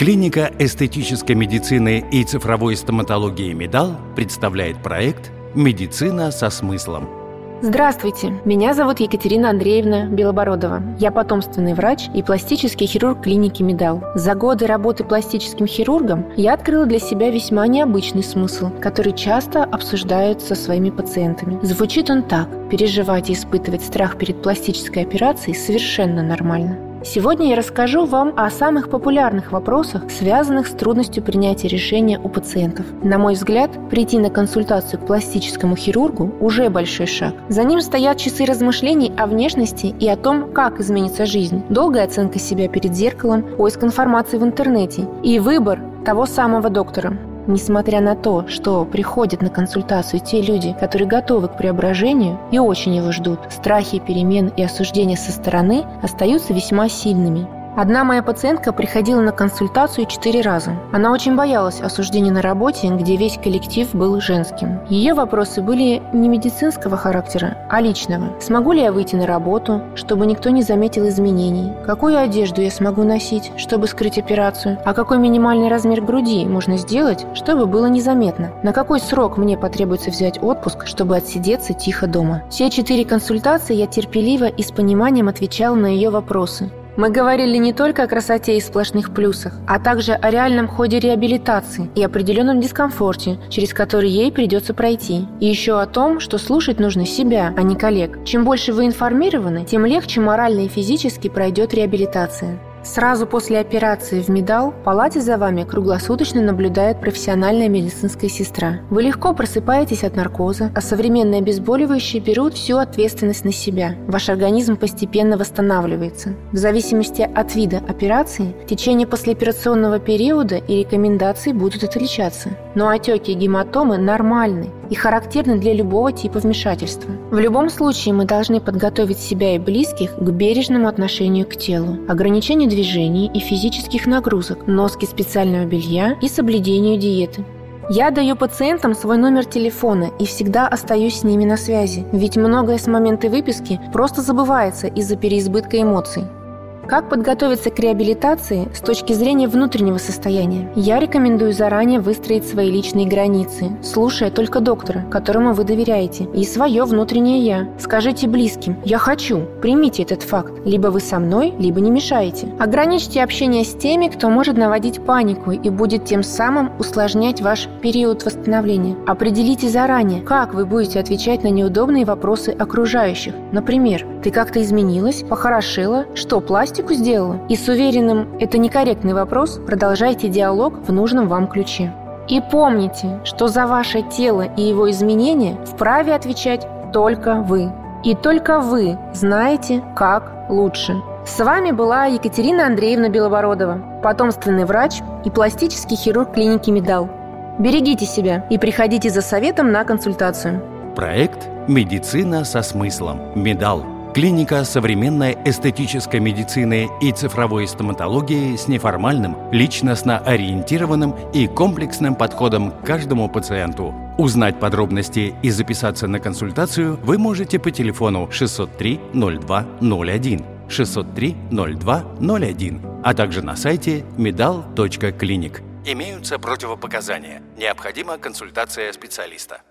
Клиника эстетической медицины и цифровой стоматологии «Медал» представляет проект «Медицина со смыслом». Здравствуйте, меня зовут Екатерина Андреевна Белобородова. Я потомственный врач и пластический хирург клиники «Медал». За годы работы пластическим хирургом я открыла для себя весьма необычный смысл, который часто обсуждают со своими пациентами. Звучит он так. Переживать и испытывать страх перед пластической операцией совершенно нормально. Сегодня я расскажу вам о самых популярных вопросах, связанных с трудностью принятия решения у пациентов. На мой взгляд, прийти на консультацию к пластическому хирургу уже большой шаг. За ним стоят часы размышлений о внешности и о том, как изменится жизнь, долгая оценка себя перед зеркалом, поиск информации в интернете и выбор того самого доктора. Несмотря на то, что приходят на консультацию те люди, которые готовы к преображению и очень его ждут, страхи перемен и осуждения со стороны остаются весьма сильными. Одна моя пациентка приходила на консультацию четыре раза. Она очень боялась осуждения на работе, где весь коллектив был женским. Ее вопросы были не медицинского характера, а личного. Смогу ли я выйти на работу, чтобы никто не заметил изменений? Какую одежду я смогу носить, чтобы скрыть операцию? А какой минимальный размер груди можно сделать, чтобы было незаметно? На какой срок мне потребуется взять отпуск, чтобы отсидеться тихо дома? Все четыре консультации я терпеливо и с пониманием отвечала на ее вопросы. Мы говорили не только о красоте и сплошных плюсах, а также о реальном ходе реабилитации и определенном дискомфорте, через который ей придется пройти. И еще о том, что слушать нужно себя, а не коллег. Чем больше вы информированы, тем легче морально и физически пройдет реабилитация. Сразу после операции в Медал в палате за вами круглосуточно наблюдает профессиональная медицинская сестра. Вы легко просыпаетесь от наркоза, а современные обезболивающие берут всю ответственность на себя. Ваш организм постепенно восстанавливается. В зависимости от вида операции, течение послеоперационного периода и рекомендаций будут отличаться. Но отеки и гематомы нормальны и характерны для любого типа вмешательства. В любом случае мы должны подготовить себя и близких к бережному отношению к телу, ограничению движений и физических нагрузок, носки специального белья и соблюдению диеты. Я даю пациентам свой номер телефона и всегда остаюсь с ними на связи, ведь многое с момента выписки просто забывается из-за переизбытка эмоций. Как подготовиться к реабилитации с точки зрения внутреннего состояния? Я рекомендую заранее выстроить свои личные границы, слушая только доктора, которому вы доверяете, и свое внутреннее «я». Скажите близким «я хочу», примите этот факт. Либо вы со мной, либо не мешаете. Ограничьте общение с теми, кто может наводить панику и будет тем самым усложнять ваш период восстановления. Определите заранее, как вы будете отвечать на неудобные вопросы окружающих. Например, «ты как-то изменилась, похорошела, что, пластик диагностику сделала? И с уверенным «это некорректный вопрос» продолжайте диалог в нужном вам ключе. И помните, что за ваше тело и его изменения вправе отвечать только вы. И только вы знаете, как лучше. С вами была Екатерина Андреевна Белобородова, потомственный врач и пластический хирург клиники «Медал». Берегите себя и приходите за советом на консультацию. Проект «Медицина со смыслом. Медал» Клиника современной эстетической медицины и цифровой стоматологии с неформальным, личностно ориентированным и комплексным подходом к каждому пациенту. Узнать подробности и записаться на консультацию вы можете по телефону 603 02 01 603 02 01, а также на сайте medal.clinic. Имеются противопоказания. Необходима консультация специалиста.